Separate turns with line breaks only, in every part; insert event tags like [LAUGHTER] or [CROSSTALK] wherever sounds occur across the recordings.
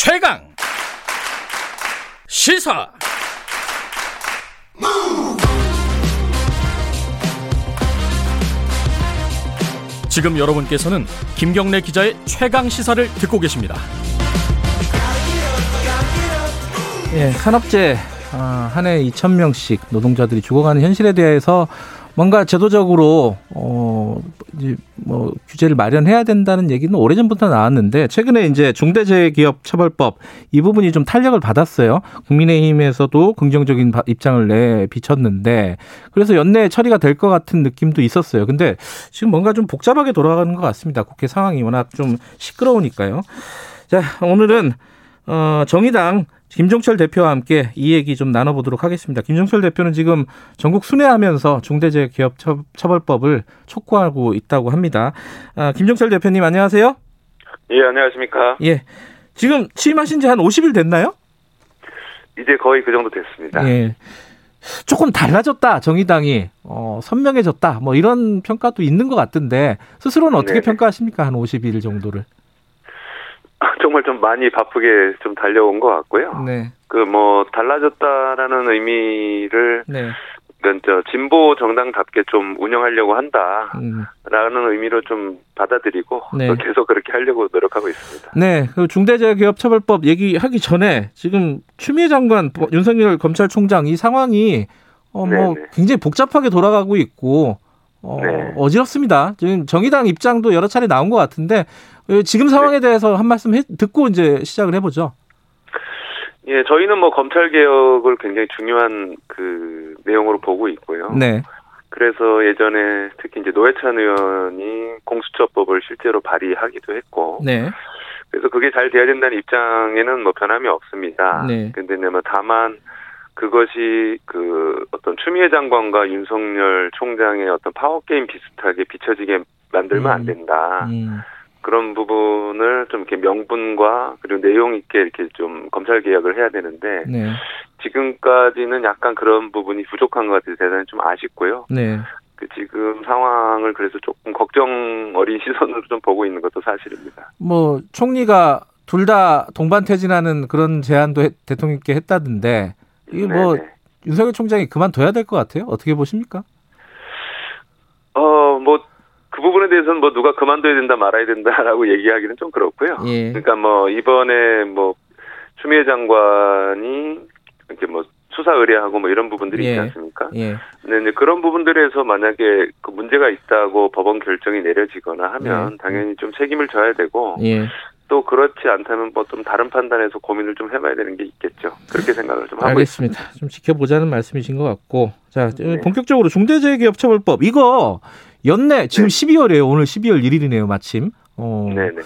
최강 시사 지금 여러분께서는 김경래 기자의 최강 시사를 듣고 계십니다.
예, 산업재 아, 한해 2,000명씩 노동자들이 죽어가는 현실에 대해서 뭔가 제도적으로 어 이제 뭐 규제를 마련해야 된다는 얘기는 오래전부터 나왔는데 최근에 이제 중대재해기업처벌법 이 부분이 좀 탄력을 받았어요. 국민의힘에서도 긍정적인 입장을 내 비쳤는데 그래서 연내 처리가 될 것 같은 느낌도 있었어요. 근데 지금 뭔가 좀 복잡하게 돌아가는 것 같습니다. 국회 상황이 워낙 좀 시끄러우니까요. 자, 오늘은 어 정의당 김종철 대표와 함께 이 얘기 좀 나눠보도록 하겠습니다. 김종철 대표는 지금 전국 순회하면서 중대재해기업처벌법을 촉구하고 있다고 합니다. 아, 김종철 대표님 안녕하세요.
예, 안녕하십니까.
예. 지금 취임하신 지 한 50일 됐나요?
이제 거의 그 정도 됐습니다.
예. 조금 달라졌다, 정의당이. 어, 선명해졌다. 뭐 이런 평가도 있는 것 같은데 스스로는 어떻게 네네. 평가하십니까? 한 50일 정도를. [LAUGHS]
정말 좀 많이 바쁘게 좀 달려온 것 같고요. 네. 그 뭐 달라졌다라는 의미를 네. 그러니까 저 진보 정당답게 좀 운영하려고 한다라는 음. 의미로 좀 받아들이고 네. 계속 그렇게 하려고 노력하고 있습니다.
네, 그 중대재해기업처벌법 얘기하기 전에 지금 추미애 장관, 윤석열 검찰총장 이 상황이 어 뭐 굉장히 복잡하게 돌아가고 있고 어, 네. 어지럽습니다. 지금 정의당 입장도 여러 차례 나온 것 같은데 어, 지금 상황에 네. 대해서 한 말씀 해, 듣고 이제 시작을 해보죠.
예, 저희는 뭐 검찰 개혁을 굉장히 중요한 그 내용으로 보고 있고요. 네. 그래서 예전에 특히 이제 노회찬 의원이 공수처법을 실제로 발의하기도 했고, 네. 그래서 그게 잘 돼야 된다는 입장에는 뭐 변함이 없습니다. 네. 근데 뭐 다만 그것이 그 어떤 추미애 장관과 윤석열 총장의 어떤 파워 게임 비슷하게 비춰지게 만들면 음. 안 된다. 음. 그런 부분을 좀 이렇게 명분과 그리고 내용 있게 이렇게 좀 검찰 개혁을 해야 되는데 네. 지금까지는 약간 그런 부분이 부족한 것 같아서 대단히 좀 아쉽고요. 네. 그 지금 상황을 그래서 조금 걱정 어린 [LAUGHS] 시선으로 좀 보고 있는 것도 사실입니다.
뭐 총리가 둘 다 동반 퇴진하는 그런 제안도 대통령께 했다던데 이게 뭐 네네. 윤석열 총장이 그만둬야 될 것 같아요. 어떻게 보십니까?
어, 뭐, 그 부분에 대해서는 뭐 누가 그만둬야 된다 말아야 된다라고 [LAUGHS] 얘기하기는 좀 그렇고요. 예. 그러니까 뭐 이번에 뭐 추미애 장관이 이렇게 뭐 수사 의뢰하고 뭐 이런 부분들이 예. 있지 않습니까? 예. 근데 이제 그런 부분들에서 만약에 그 문제가 있다고 법원 결정이 내려지거나 하면 예. 당연히 좀 책임을 져야 되고 예. 또 그렇지 않다면 뭐 좀 다른 판단에서 고민을 좀 해봐야 되는 게 있겠죠. 그렇게 생각을 좀 하고
알겠습니다.
있습니다.
좀 지켜보자는 말씀이신 것 같고 자 네. 본격적으로 중대재해기업처벌법 이거 연내 지금 네. 12월이에요. 오늘 12월 1일이네요. 마침. 어, 네네.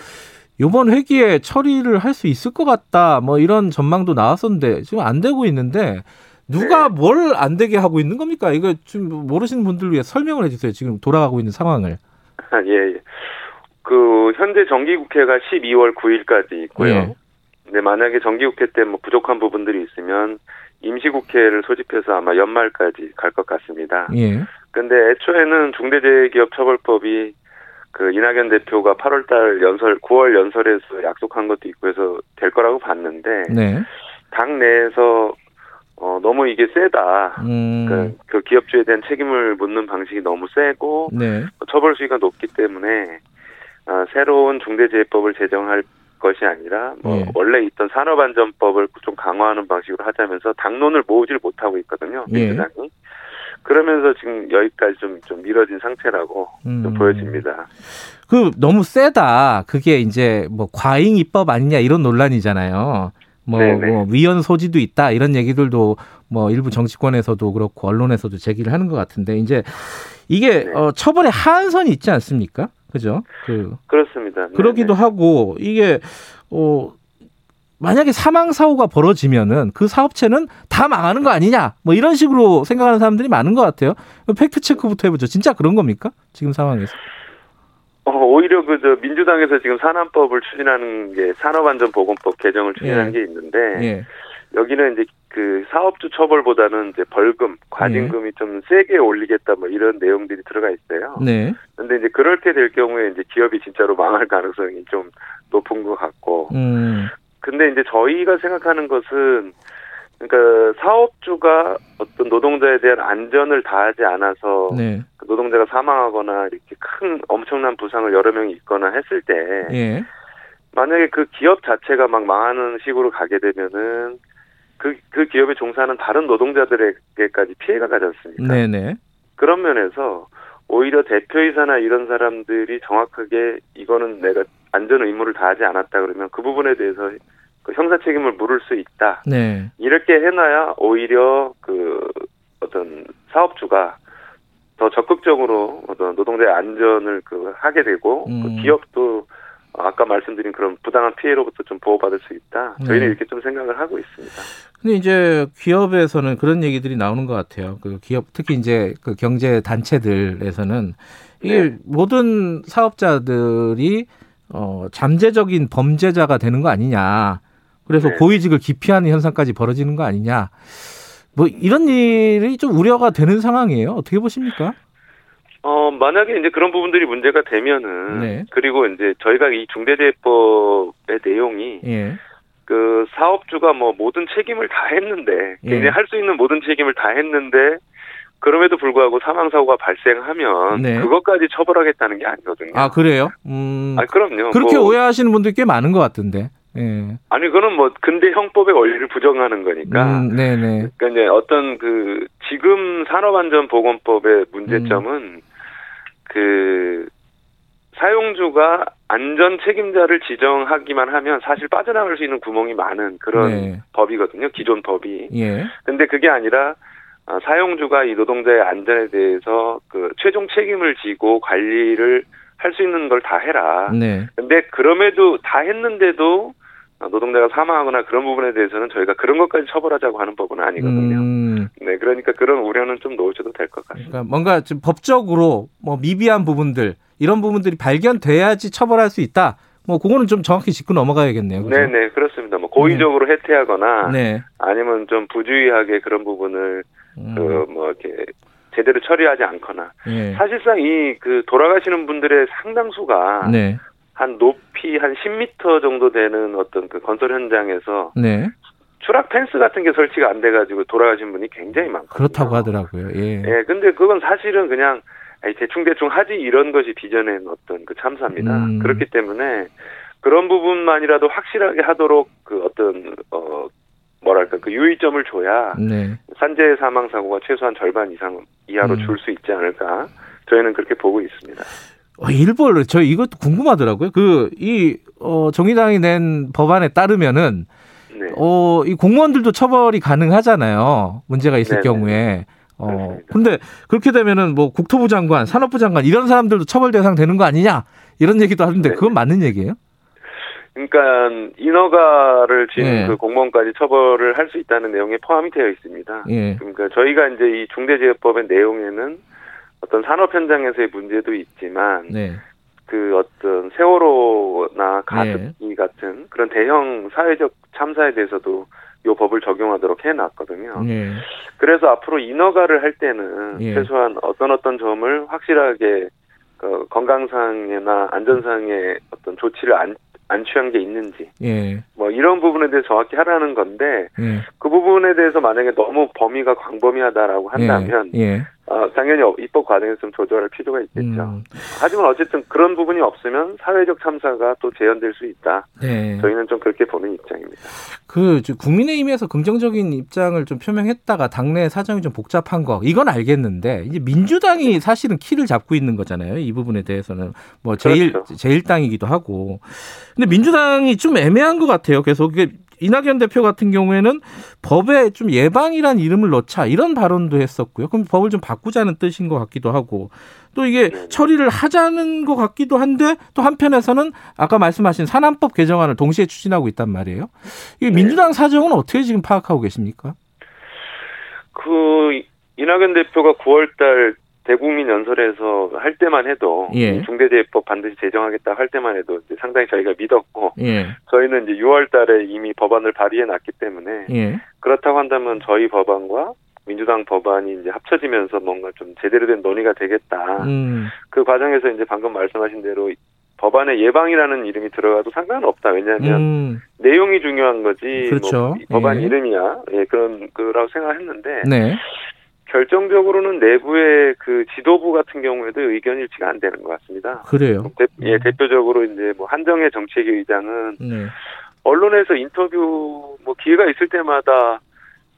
이번 회기에 처리를 할 수 있을 것 같다. 뭐 이런 전망도 나왔었는데 지금 안 되고 있는데 누가 네. 뭘안 되게 하고 있는 겁니까? 이거 좀 모르시는 분들 위해 설명을 해주세요. 지금 돌아가고 있는 상황을. [LAUGHS]
아, 예. 예. 그 현재 정기국회가 12월 9일까지 있고요. 예. 근데 만약에 정기국회 때 뭐 부족한 부분들이 있으면 임시국회를 소집해서 아마 연말까지 갈 것 같습니다. 예. 근데 애초에는 중대재해기업처벌법이 그 이낙연 대표가 8월달 연설, 9월 연설에서 약속한 것도 있고 해서 될 거라고 봤는데 네. 당 내에서 어 너무 이게 세다. 음. 그, 그 기업주에 대한 책임을 묻는 방식이 너무 세고 네. 처벌 수위가 높기 때문에 어, 새로운 중대재해법을 제정할 것이 아니라 뭐 예. 원래 있던 산업안전법을 좀 강화하는 방식으로 하자면서 당론을 모으질 못하고 있거든요. 예. 민주당이. 예. 그러면서 지금 여기까지 좀, 좀 미뤄진 상태라고 음. 좀 보여집니다.
그 너무 세다. 그게 이제 뭐 과잉 입법 아니냐 이런 논란이잖아요. 뭐, 뭐, 위헌 소지도 있다 이런 얘기들도 뭐 일부 정치권에서도 그렇고 언론에서도 제기를 하는 것 같은데 이제 이게 네. 어, 처벌의 하한선이 있지 않습니까? 그죠? 그
그렇습니다.
그러기도 네네. 하고 이게 어 만약에 사망 사고가 벌어지면은 그 사업체는 다 망하는 거 아니냐 뭐 이런 식으로 생각하는 사람들이 많은 것 같아요. 팩트 체크부터 해보죠. 진짜 그런 겁니까? 지금 상황에서?
어, 오히려 그 저 민주당에서 지금 산안법을 추진하는 게 산업안전보건법 개정을 추진하는 예. 게 있는데 예. 여기는 이제 그 사업주 처벌보다는 이제 벌금, 과징금이 네. 좀 세게 올리겠다 뭐 이런 내용들이 들어가 있어요. 네. 근데 이제 그렇게 될 경우에 이제 기업이 진짜로 망할 가능성이 좀 높은 것 같고. 음. 근데 이제 저희가 생각하는 것은 그러니까 사업주가 어떤 노동자에 대한 안전을 다하지 않아서
네.
그 노동자가 사망하거나 이렇게 큰 엄청난 부상을 여러 명이 입거나 했을 때
예.
만약에 그 기업 자체가 막 망하는 식으로 가게 되면은 그, 그 기업에 종사하는 다른 노동자들에게까지 피해가 가지 않습니까?
네네.
그런 면에서 오히려 대표이사나 이런 사람들이 정확하게 이거는 내가 안전 의무를 다하지 않았다 그러면 그 부분에 대해서 그 형사 책임을 물을 수 있다.
네.
이렇게 해놔야 오히려 그 어떤 사업주가 더 적극적으로 어떤 노동자의 안전을 그 하게 되고
음.
그 기업도 아까 말씀드린 그런 부당한 피해로부터 좀 보호받을 수 있다. 저희는
네.
이렇게 좀 생각을 하고 있습니다.
근데 이제 기업에서는 그런 얘기들이 나오는 것 같아요. 그 기업 특히 이제 그 경제 단체들에서는 이게
네.
모든 사업자들이 어 잠재적인 범죄자가 되는 거 아니냐. 그래서
네.
고위직을 기피하는 현상까지 벌어지는 거 아니냐. 뭐 이런 일이 좀 우려가 되는 상황이에요. 어떻게 보십니까?
어, 만약에 이제 그런 부분들이 문제가 되면은,
네.
그리고 이제 저희가 이 중대재해법의 내용이,
예.
그 사업주가 뭐 모든 책임을 다 했는데,
예.
굉장히 할수 있는 모든 책임을 다 했는데, 그럼에도 불구하고 사망 사고가 발생하면,
네.
그것까지 처벌하겠다는 게 아니거든요.
아 그래요? 음.
아니, 그럼요.
그렇게
뭐,
오해하시는 분들이 꽤 많은 것 같은데. 예.
아니, 그거는 뭐, 근대 형법의 원리를 부정하는 거니까.
음, 네네.
그러니까 이제 어떤 그 지금 산업안전보건법의 문제점은
음.
그 사용주가 안전 책임자를 지정하기만 하면 사실 빠져나갈 수 있는 구멍이 많은 그런
네.
법이거든요. 기존 법이.
예.
근데 그게 아니라 어, 사용주가 이 노동자의 안전에 대해서 그 최종 책임을 지고 관리를 할 수 있는 걸 다 해라.
네.
근데 그럼에도 다 했는데도 어, 노동자가 사망하거나 그런 부분에 대해서는 저희가 그런 것까지 처벌하자고 하는 법은 아니거든요.
음,
네, 그러니까 그런 우려는 좀 놓으셔도 될 것 같습니다.
그러니까 뭔가 좀 법적으로 뭐 미비한 부분들 이런 부분들이 발견돼야지 처벌할 수 있다. 뭐 그거는 좀 정확히 짚고 넘어가야겠네요. 그죠?
네, 네, 그렇습니다. 뭐 고의적으로 해태하거나
네.
아니면 좀 부주의하게 그런 부분을
음,
그뭐 이렇게 제대로 처리하지 않거나
예.
사실상 이 그 돌아가시는 분들의 상당수가
네.
한 높이 한 10m 정도 되는 어떤 그 건설 현장에서
네.
추락 펜스 같은 게 설치가 안 돼가지고 돌아가신 분이 굉장히 많거든요.
그렇다고 하더라고요. 예.
예, 근데 그건 사실은 그냥 대충 대충 하지 이런 것이 빚어낸 어떤 그 참사입니다.
음.
그렇기 때문에 그런 부분만이라도 확실하게 하도록 그 어떤 어 뭐랄까 그 유의점을 줘야
네.
산재 사망 사고가 최소한 절반 이상 이하로
음.
줄수 있지 않을까 저희는 그렇게 보고 있습니다.
어, 일벌 저 이것도 궁금하더라고요. 그 이 어, 정의당이 낸 법안에 따르면은
네.
어, 이 공무원들도 처벌이 가능하잖아요. 문제가 있을
네네.
경우에. 어,
그렇습니다.
근데 그렇게 되면은 뭐 국토부 장관, 산업부 장관 이런 사람들도 처벌 대상 되는 거 아니냐? 이런 얘기도 하는데
네.
그건 맞는 얘기예요?
그러니까 인허가를 진
예.
그 공무원까지 처벌을 할 수 있다는 내용에 포함이 되어 있습니다.
예.
그러니까 저희가 이제 이 중대재해법의 내용에는 어떤 산업 현장에서의 문제도 있지만
네.
그 어떤 세월호나 가습기 같은 그런 대형 사회적 참사에 대해서도 이 법을 적용하도록 해놨거든요.
예.
그래서 앞으로 인허가를 할 때는
예.
최소한 어떤 어떤 점을 확실하게 그 건강상이나 안전상의 어떤 조치를 안, 안 취한 게 있는지
예.
뭐 이런 부분에 대해서 정확히 하라는 건데
예.
그 부분에 대해서 만약에 너무 범위가 광범위하다라고 한다면 어, 당연히 입법 과정에서 좀 조절할 필요가 있겠죠.
음,
하지만 어쨌든 그런 부분이 없으면 사회적 참사가 또 재현될 수 있다.
네.
저희는 좀 그렇게 보는 입장입니다.
그 저, 국민의힘에서 긍정적인 입장을 좀 표명했다가 당내 사정이 좀 복잡한 거 이건 알겠는데 이제 민주당이 사실은 키를 잡고 있는 거잖아요. 이 부분에 대해서는 뭐 제일
그렇죠.
제일당이기도 하고 근데 민주당이 좀 애매한 것 같아요. 계속 이게 이낙연 대표 같은 경우에는 법에 좀 예방이란 이름을 넣자 이런 발언도 했었고요. 그럼 법을 좀 바꾸자는 뜻인 것 같기도 하고 또 이게
네네.
처리를 하자는 것 같기도 한데 또 한편에서는 아까 말씀하신 산안법 개정안을 동시에 추진하고 있단 말이에요. 이
네.
민주당 사정은 어떻게 지금 파악하고 계십니까?
그 이낙연 대표가 9월달 대국민 연설에서 할 때만 해도
예.
이 중대재해법 반드시 제정하겠다 할 때만 해도 상당히 저희가 믿었고
예,
저희는 이제 6월달에 이미 법안을 발의해 놨기 때문에
예,
그렇다고 한다면 저희 법안과 민주당 법안이 이제 합쳐지면서 뭔가 좀 제대로 된 논의가 되겠다.
음,
그 과정에서 이제 방금 말씀하신 대로 법안에 예방이라는 이름이 들어가도 상관은 없다. 왜냐하면
음,
내용이 중요한 거지.
그렇죠.
뭐 법안
예.
이름이야. 예, 그런 거라고 생각했는데
네.
결정적으로는 내부의 그 지도부 같은 경우에도 의견 일치가 안 되는 것 같습니다.
그래요.
대, 예, 대표적으로 이제 뭐 한정혜 정책위 의장은
네.
언론에서 인터뷰 뭐 기회가 있을 때마다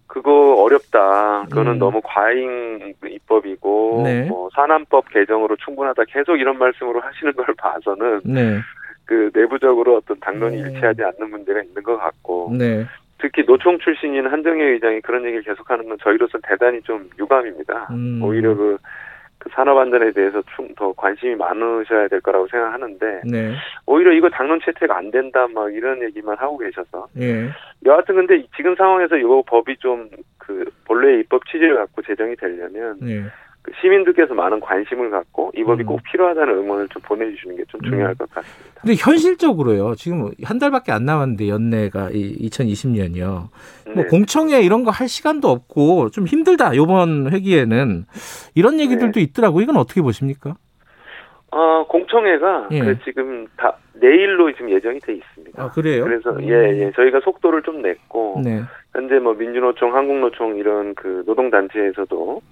그거 어렵다. 그거는
음.
너무 과잉 입법이고
네.
뭐 산안법 개정으로 충분하다. 계속 이런 말씀으로 하시는 걸 봐서는
네.
그 내부적으로 어떤 당론이
음.
일치하지 않는 문제가 있는 것 같고
네.
특히 노총 출신인 한정혜 의장이 그런 얘기를 계속하는 건 저희로서는 대단히 좀 유감입니다.
음.
오히려 그, 그 산업안전에 대해서 좀 더 관심이 많으셔야 될 거라고 생각하는데
네.
오히려 이거 당론 채택 안 된다 막 이런 얘기만 하고 계셔서
예.
여하튼 근데 지금 상황에서 이거 법이 좀 그 본래의 입법 취지를 갖고 제정이 되려면
네.
그 시민들께서 많은 관심을 갖고 이 법이
음.
꼭 필요하다는 응원을 좀 보내주시는 게 좀 중요할 것 같습니다.
근데 현실적으로요. 지금 한 달밖에 안 남았는데 연내가 이 2020년이요. 뭐
네.
공청회 이런 거 할 시간도 없고 좀 힘들다. 요번 회기에는 이런 얘기들도 있더라고. 이건 어떻게 보십니까?
아 공청회가
예.
그 지금 다 내일로 지금 예정이 돼 있습니다.
아, 그래요?
그래서
음.
예, 예, 저희가 속도를 좀 냈고
네.
현재 뭐 민주노총, 한국노총 이런 그 노동단체에서도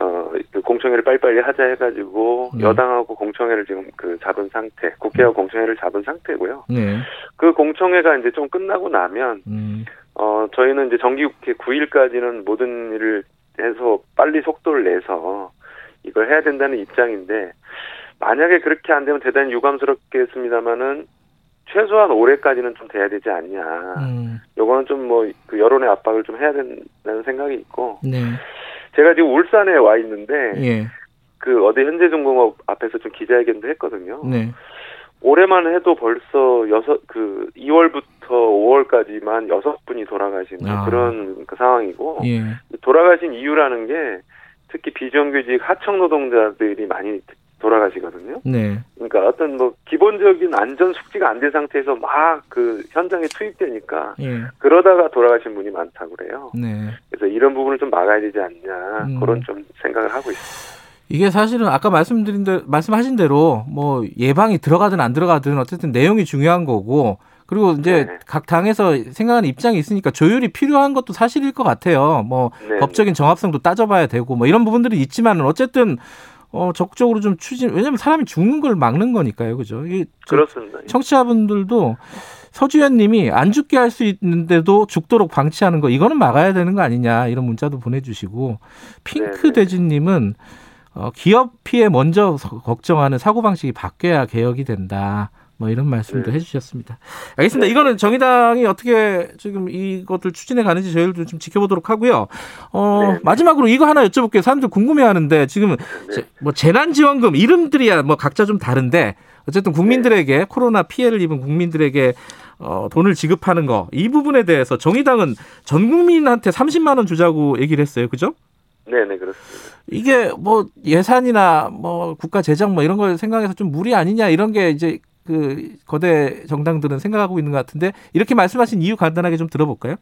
어, 그 공청회를 빨리빨리 하자 해가지고
네.
여당하고 공청회를 지금 그 잡은 상태, 국회와 공청회를 잡은 상태고요.
네.
그 공청회가 이제 좀 끝나고 나면
음.
어, 저희는 이제 정기국회 9일까지는 모든 일을 해서 빨리 속도를 내서 이걸 해야 된다는 입장인데 만약에 그렇게 안 되면 대단히 유감스럽겠습니다만은 최소한 올해까지는 좀 돼야 되지 않냐.
음.
요거는 좀 뭐 그 여론의 압박을 좀 해야 된다는 생각이 있고
네.
제가 지금 울산에 와 있는데
예.
그 어디 현대중공업 앞에서 좀 기자회견도 했거든요.
네.
올해만 해도 벌써 여섯 그 2월부터 5월까지만 여섯 분이 돌아가신
아.
그런 그 상황이고
예.
돌아가신 이유라는 게 특히 비정규직 하청 노동자들이 많이 돌아가시거든요.
네.
그러니까 어떤 뭐 기본적인 안전 숙지가 안 된 상태에서 막 그 현장에 투입되니까
예.
그러다가 돌아가신 분이 많다고 그래요.
네.
그래서 이런 부분을 좀 막아야 되지 않냐
음.
그런 좀 생각을 하고 있습니다.
이게 사실은 아까 말씀드린 대로 말씀하신 대로 뭐 예방이 들어가든 안 들어가든 어쨌든 내용이 중요한 거고 그리고 이제
네.
각 당에서 생각하는 입장이 있으니까 조율이 필요한 것도 사실일 것 같아요. 뭐
네,
법적인 정합성도 따져봐야 되고 뭐 이런 부분들이 있지만은 어쨌든 어 적극적으로 좀 추진 왜냐면 사람이 죽는 걸 막는 거니까요. 그죠? 이게 저-
그렇습니다.
청취자분들도 서주현 님이 안 죽게 할 수 있는데도 죽도록 방치하는 거 이거는 막아야 되는 거 아니냐 이런 문자도 보내주시고 핑크
네네.
대진 님은 어, 기업 피해 먼저 서- 걱정하는 사고방식이 바뀌어야 개혁이 된다. 뭐 이런 말씀도
네.
해주셨습니다. 알겠습니다.
네.
이거는 정의당이 어떻게 지금 이것들 추진해 가는지 저희도 좀 지켜보도록 하고요. 어,
네.
마지막으로 이거 하나 여쭤볼게요. 사람들 궁금해하는데 지금
네.
제- 뭐 재난지원금 이름들이야 뭐 각자 좀 다른데 어쨌든 국민들에게 코로나 피해를 입은 국민들에게 어, 돈을 지급하는 거 이 부분에 대해서 정의당은 전 국민한테 30만 원 주자고 얘기를 했어요. 그죠?
네, 네 그렇습니다.
이게 뭐 예산이나 뭐 국가 재정 뭐 이런 걸 생각해서 좀 무리 아니냐 이런 게 이제 그 거대 정당들은 생각하고 있는 것 같은데 이렇게 말씀하신 이유 간단하게 좀 들어볼까요?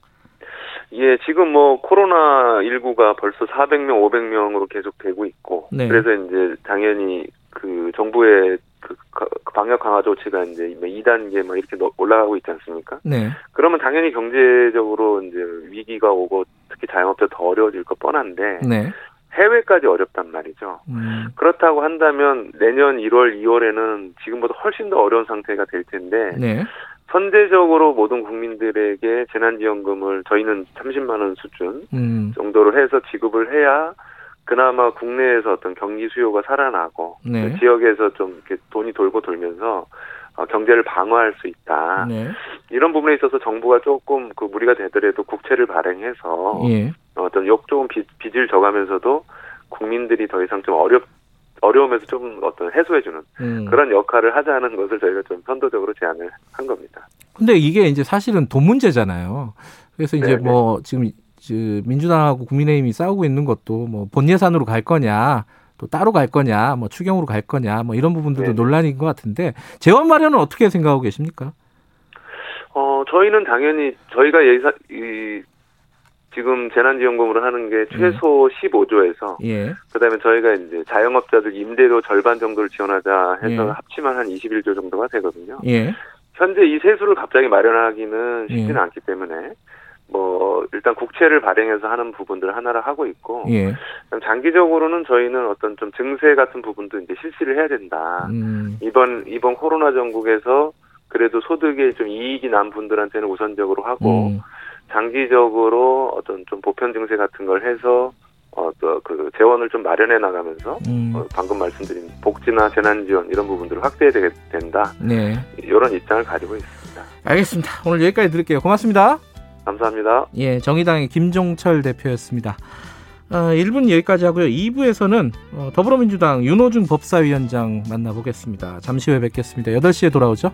예, 지금 뭐 코로나 19가 벌써 400명, 500명으로 계속 되고 있고,
네.
그래서 이제 당연히 그 정부의 그 가- 그 방역 강화 조치가 이제 2단계 뭐 이렇게 너- 올라가고 있지 않습니까?
네.
그러면 당연히 경제적으로 이제 위기가 오고 특히 자영업자 더 어려워질 거 뻔한데
네.
해외까지 어렵단 말이죠.
음,
그렇다고 한다면 내년 1월, 2월에는 지금보다 훨씬 더 어려운 상태가 될 텐데
네.
선제적으로 모든 국민들에게 재난지원금을 저희는 30만 원 수준
음,
정도로 해서 지급을 해야 그나마 국내에서 어떤 경기 수요가 살아나고
네.
그 지역에서 좀 이렇게 돈이 돌고 돌면서 어, 경제를 방어할 수 있다.
네.
이런 부분에 있어서 정부가 조금 그 무리가 되더라도 국채를 발행해서
예.
어떤 욕 조금 빚, 빚을 져가면서도 국민들이 더 이상 좀 어렵 어려우면서 좀 어떤 해소해주는
음.
그런 역할을 하자는 것을 저희가 좀 선도적으로 제안을 한 겁니다.
근데 이게 이제 사실은 돈 문제잖아요. 그래서 이제
네네.
뭐 지금 그 민주당하고 국민의힘이 싸우고 있는 것도 뭐 본 예산으로 갈 거냐 또 따로 갈 거냐 뭐 추경으로 갈 거냐 뭐 이런 부분들도
네네.
논란인 것 같은데 재원 마련은 어떻게 생각하고 계십니까?
어 저희는 당연히 저희가 예산 이 지금 재난지원금으로 하는 게 최소 15조에서
예.
그다음에 저희가 이제 자영업자들 임대료 절반 정도를 지원하자 해서
예.
합치면 한 21조 정도가 되거든요.
예.
현재 이 세수를 갑자기 마련하기는 쉽지는
예.
않기 때문에 뭐 일단 국채를 발행해서 하는 부분들 하나를 하고 있고
예.
장기적으로는 저희는 어떤 좀 증세 같은 부분도 이제 실시를 해야 된다.
음.
이번 이번 코로나 전국에서 그래도 소득에 좀 이익이 난 분들한테는 우선적으로 하고
음.
장기적으로 어떤 좀 보편 증세 같은 걸 해서 어그 재원을 좀 마련해 나가면서
음.
어, 방금 말씀드린 복지나 재난 지원 이런 부분들을 확대해야 되게 된다.
네.
이런 입장을 가지고 있습니다.
알겠습니다. 오늘 여기까지 드릴게요. 고맙습니다.
감사합니다.
예, 정의당의 김종철 대표였습니다. 어, 1분 여기까지 하고요. 2부에서는 어, 더불어민주당 윤호중 법사위원장 만나보겠습니다. 잠시 후에 뵙겠습니다. 8시에 돌아오죠.